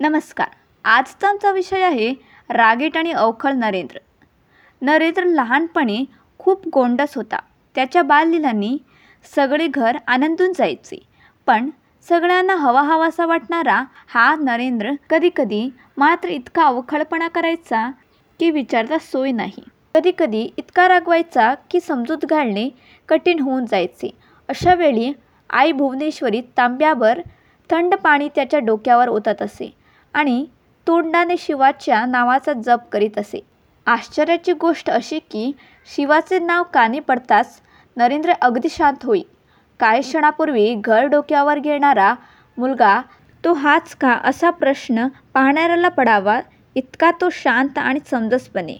नमस्कार. आजचा आमचा विषय आहे रागीट आणि अवखळ नरेंद्र. नरेंद्र लहानपणी खूप गोंडस होता. त्याच्या बाललीलांनी सगळे घर आनंदून जायचे. पण सगळ्यांना हवा हवासा वाटणारा हा नरेंद्र कधीकधी मात्र इतका अवखळपणा करायचा की विचारता सोय नाही. कधीकधी इतका रागवायचा की समजूत घालणे कठीण होऊन जायचे. अशा वेळी आई भुवनेश्वरी तांब्यावर थंड पाणी त्याच्या डोक्यावर ओतत असे. आणि तोंडाने शिवाच्या नावाचा जप करीत असे. आश्चर्याची गोष्ट अशी की शिवाचे नाव कानी पडताच नरेंद्र अगदी शांत होई. काही क्षणापूर्वी घर डोक्यावर घेणारा मुलगा तो हाच का? असा प्रश्न पाहणाऱ्याला पडावा इतका तो शांत आणि समजसपणे.